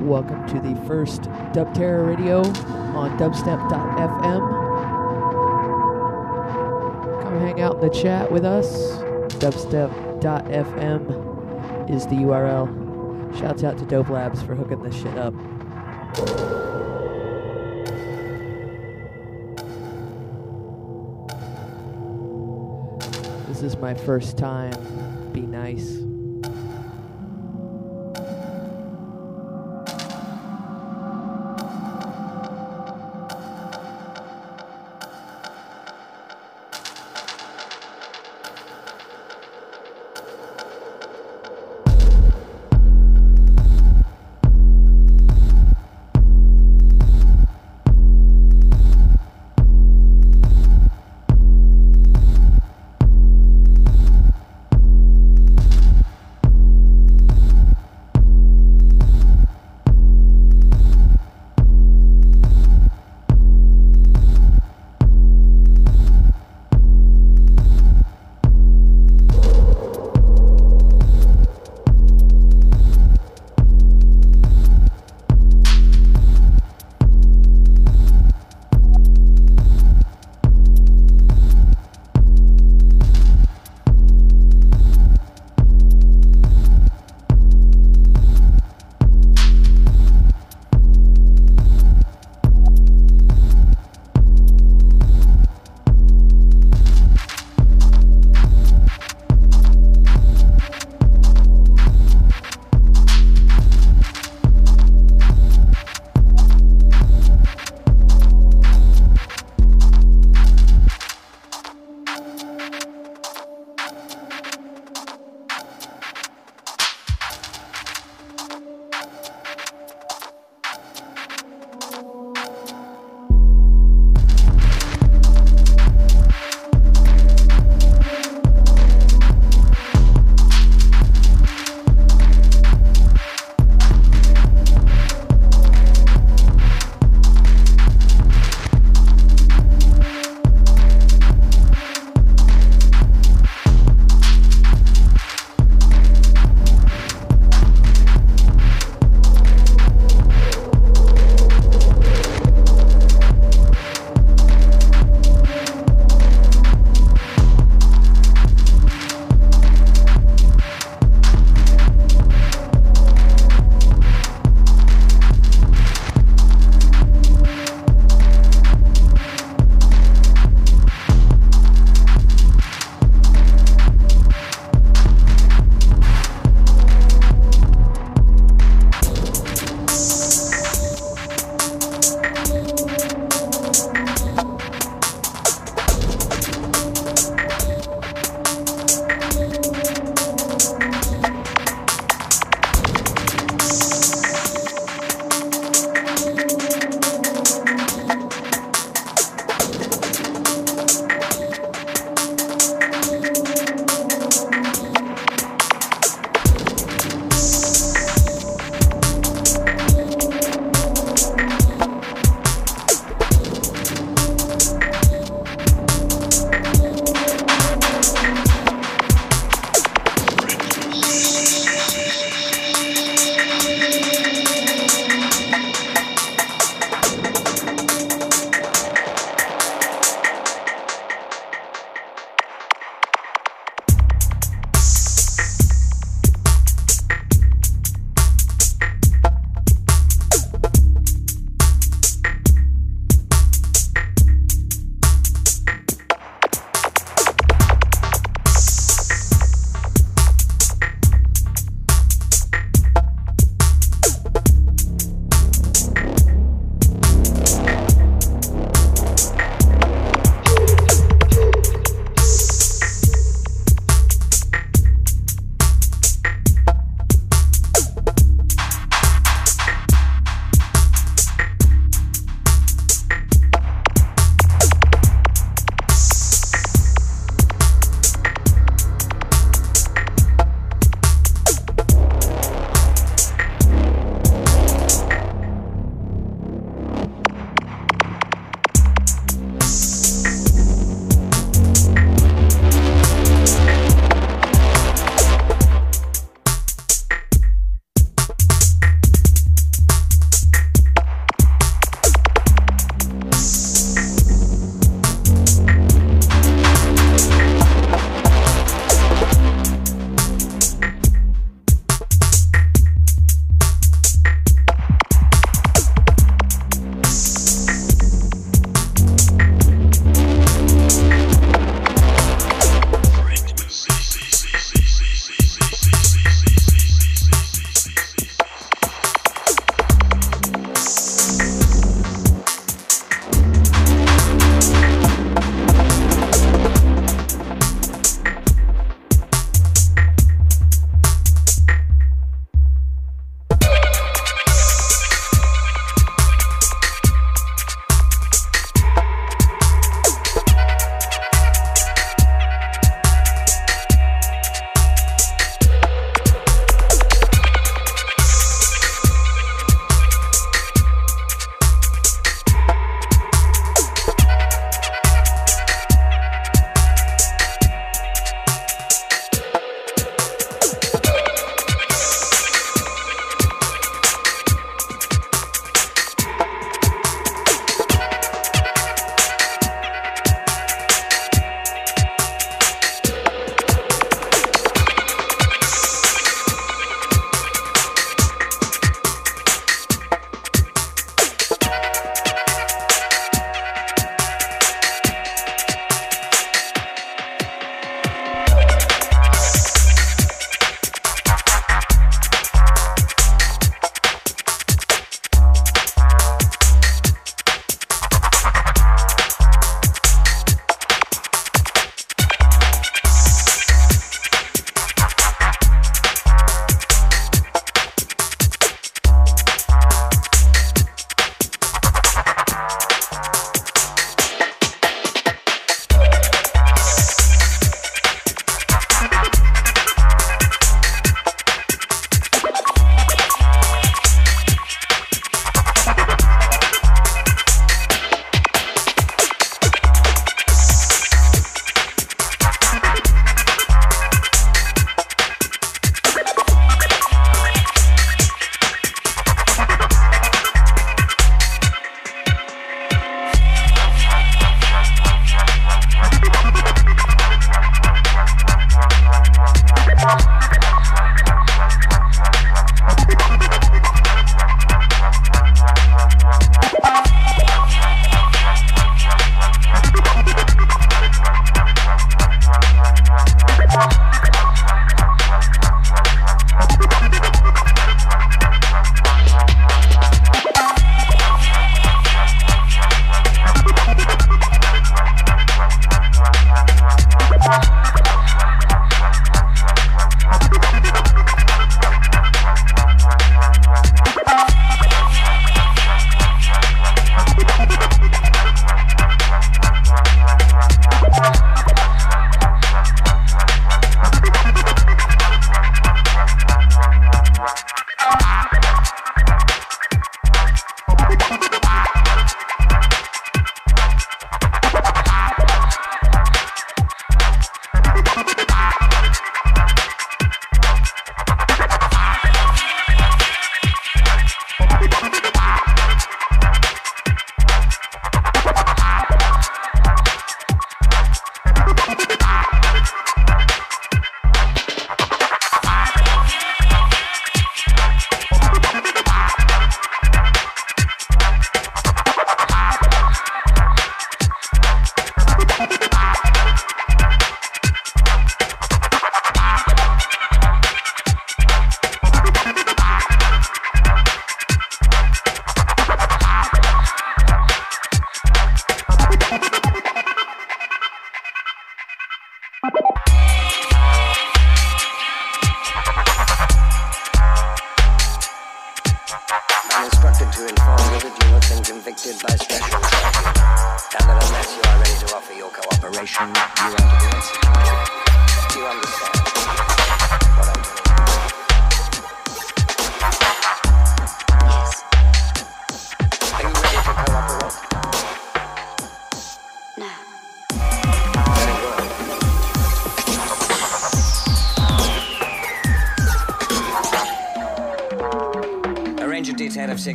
Welcome to the first Dub Terror Radio on dubstep.fm. Come hang out in the chat with us. Dubstep.fm is the URL. Shouts out to Dope Labs for hooking this shit up. This is my first time. Be nice.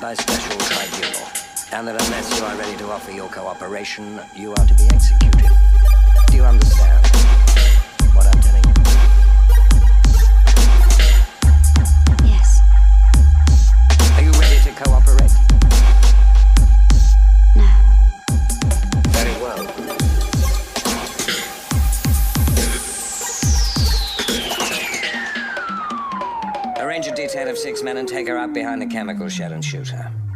Bye. take her out behind the chemical shed and shoot her.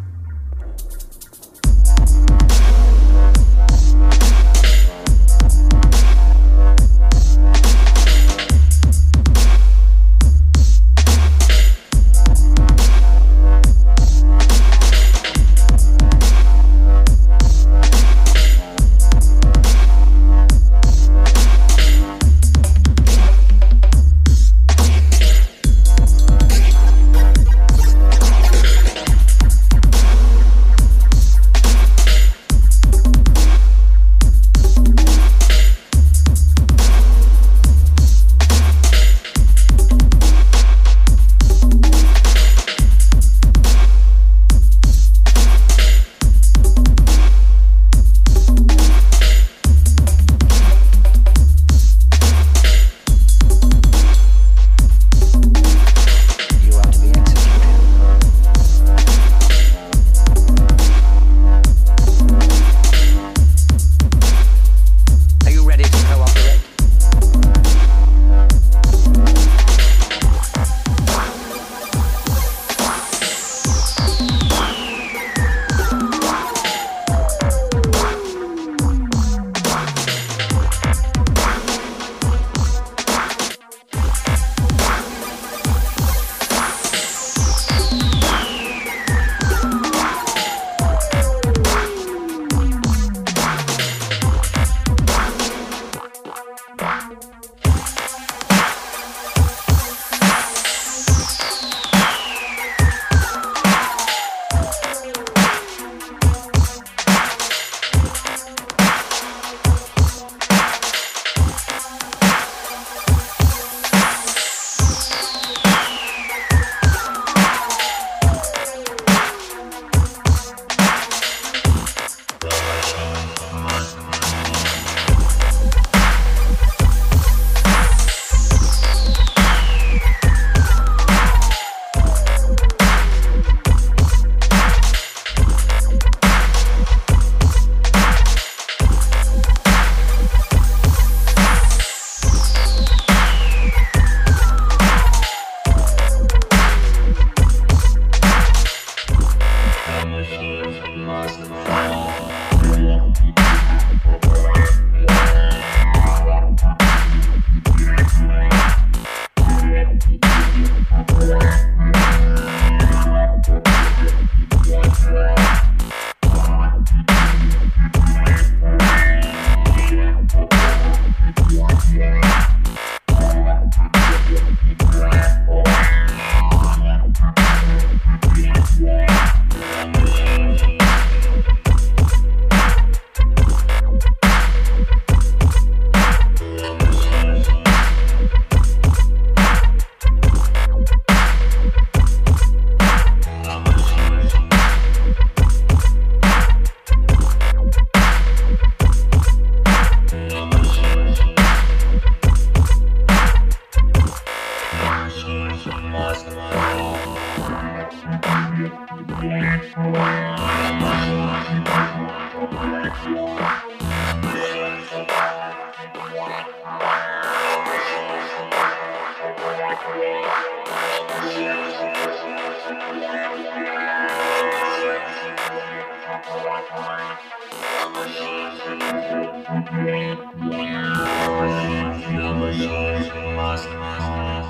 Mask, mask, mask.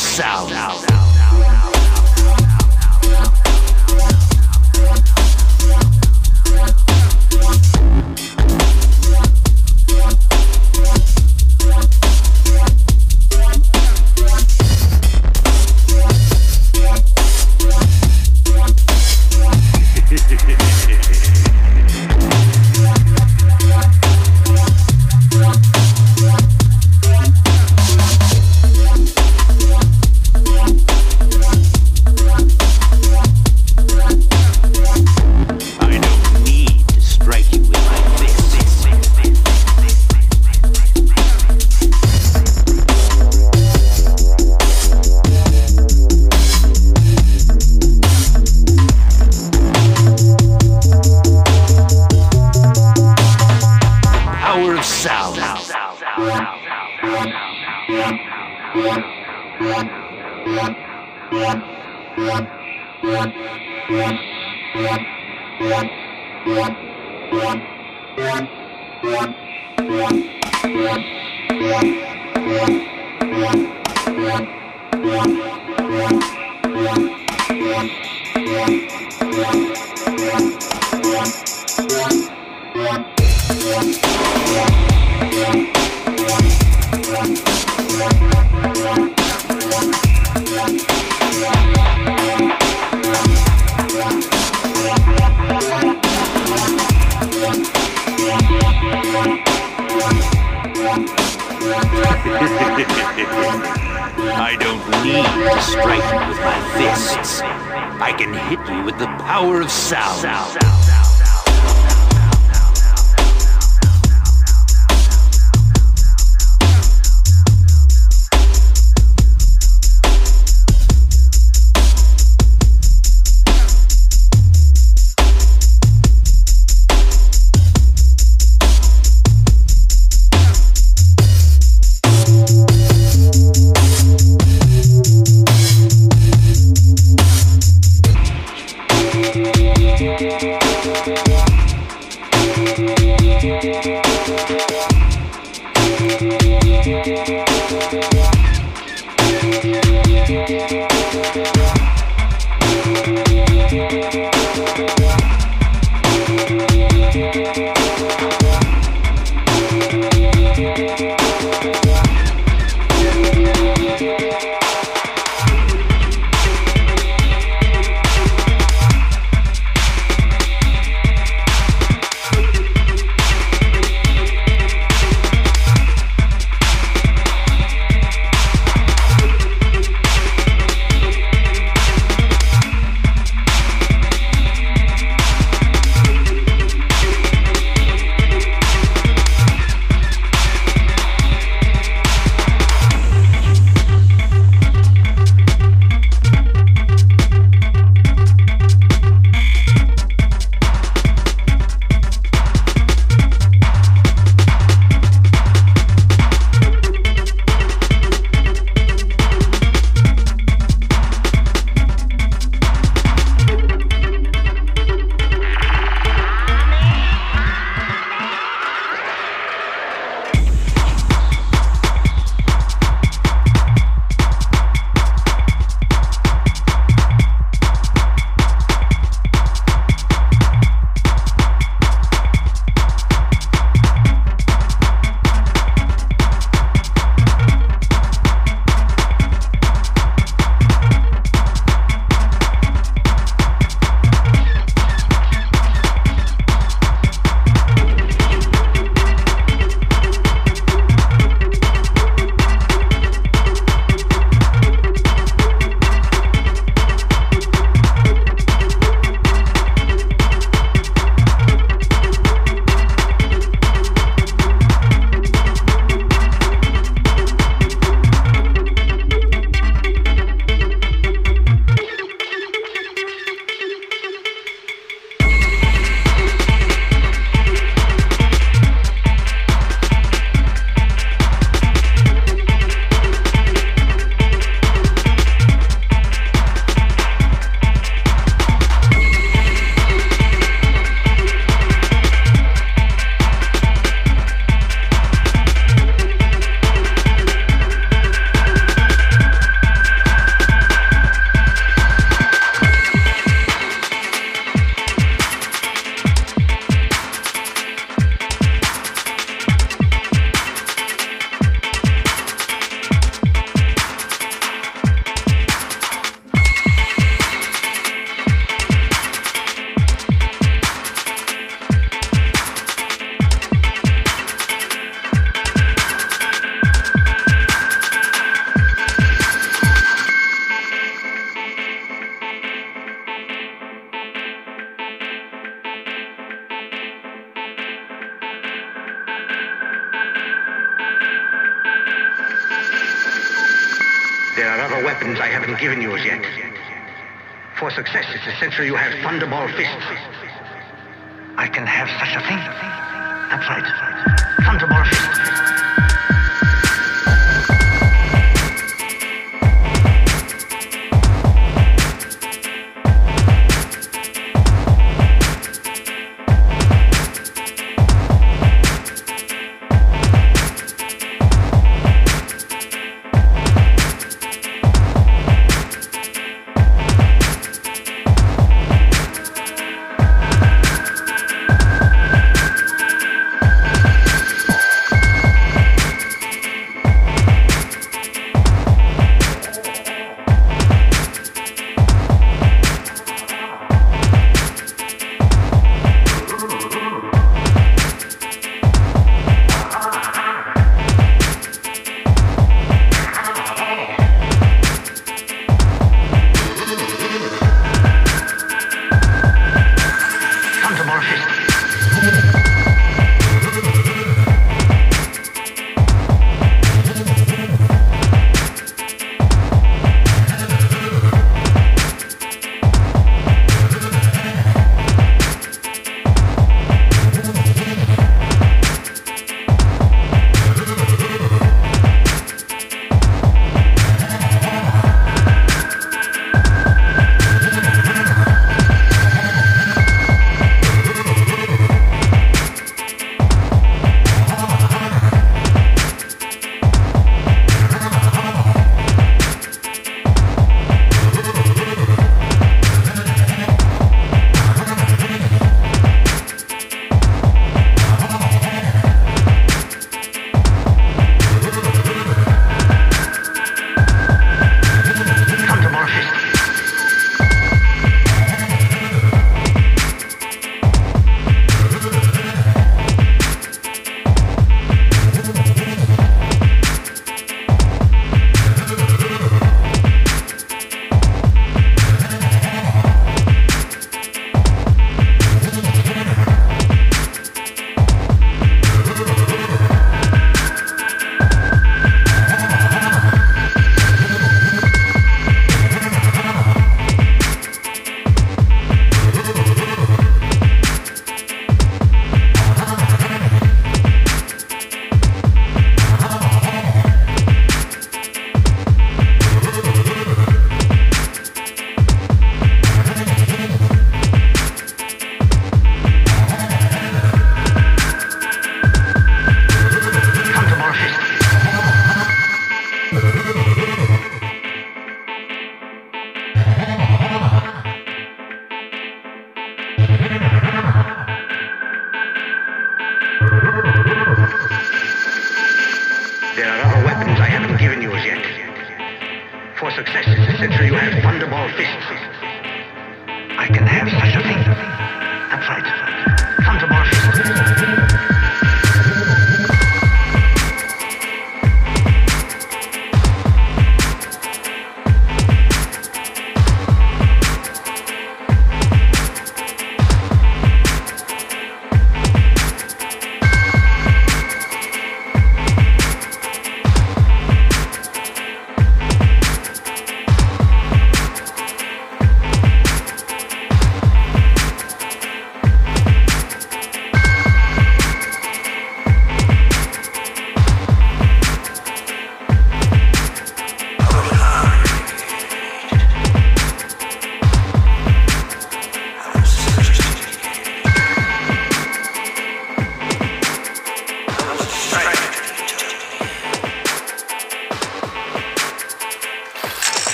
I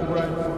elected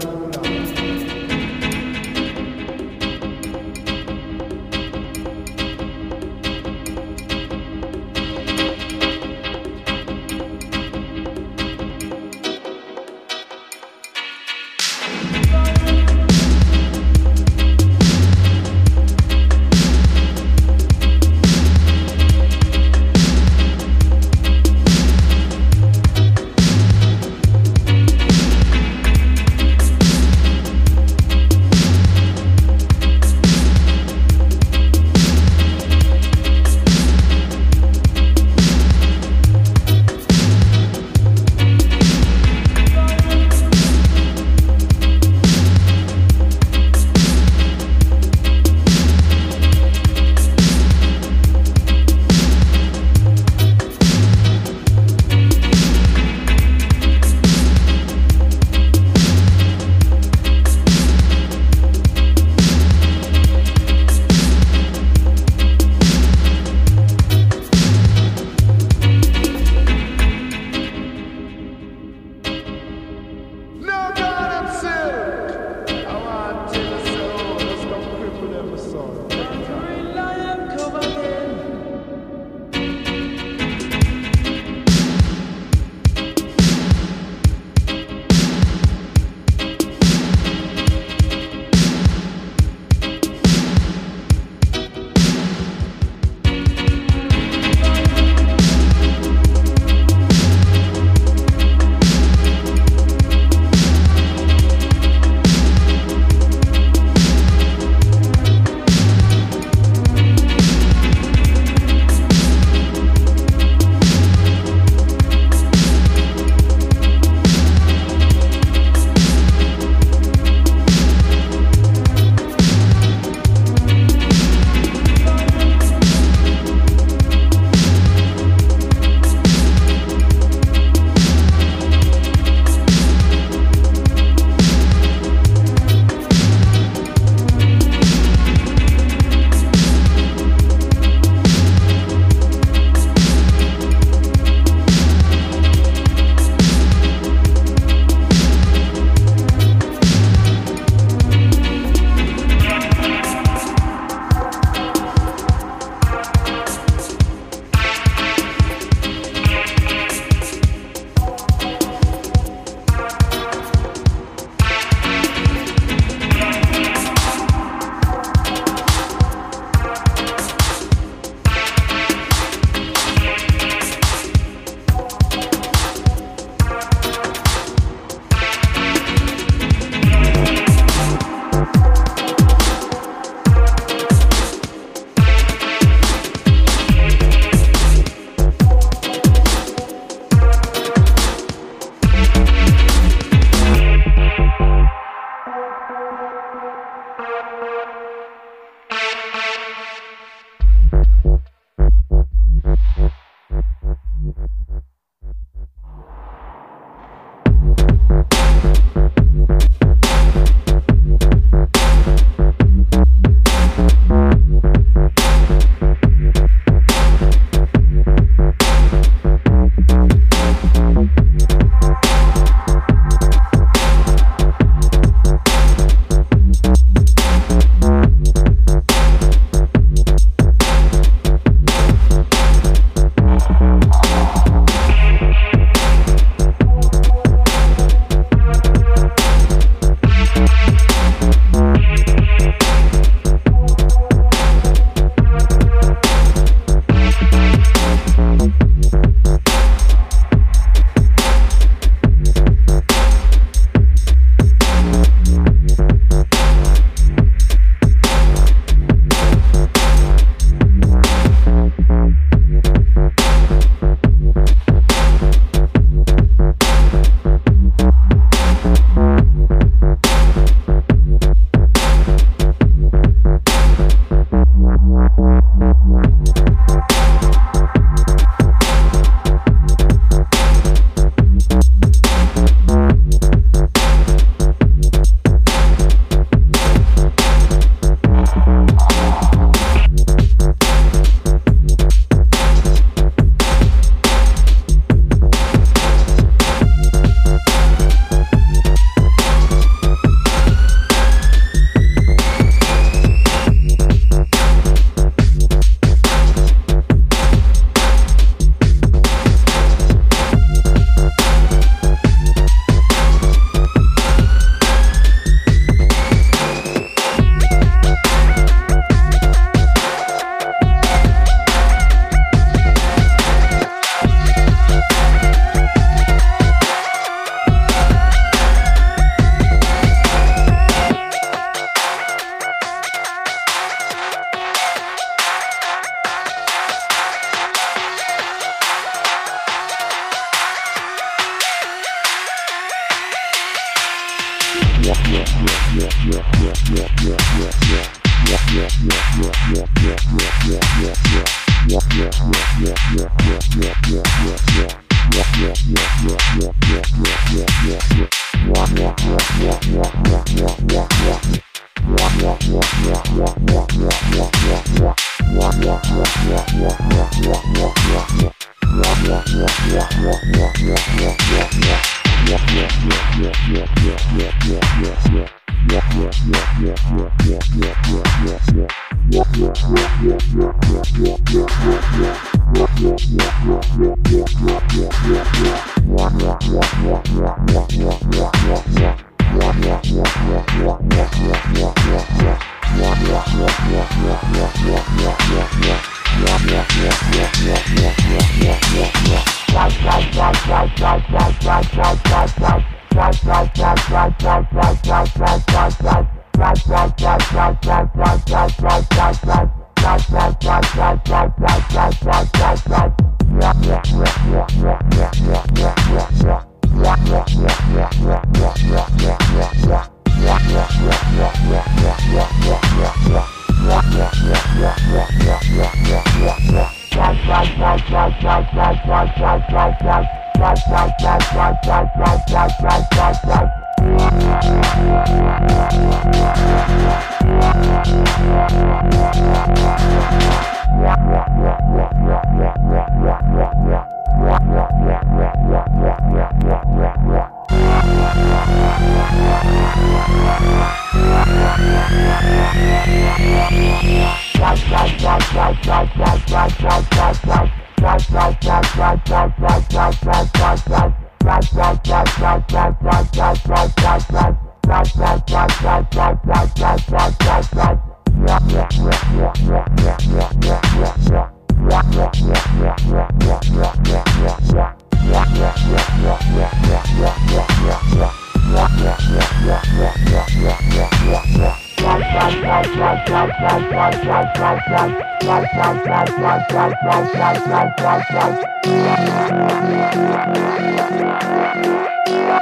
Yeah.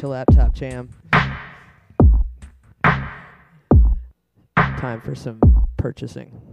Your laptop jam. Time for some purchasing.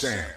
Down,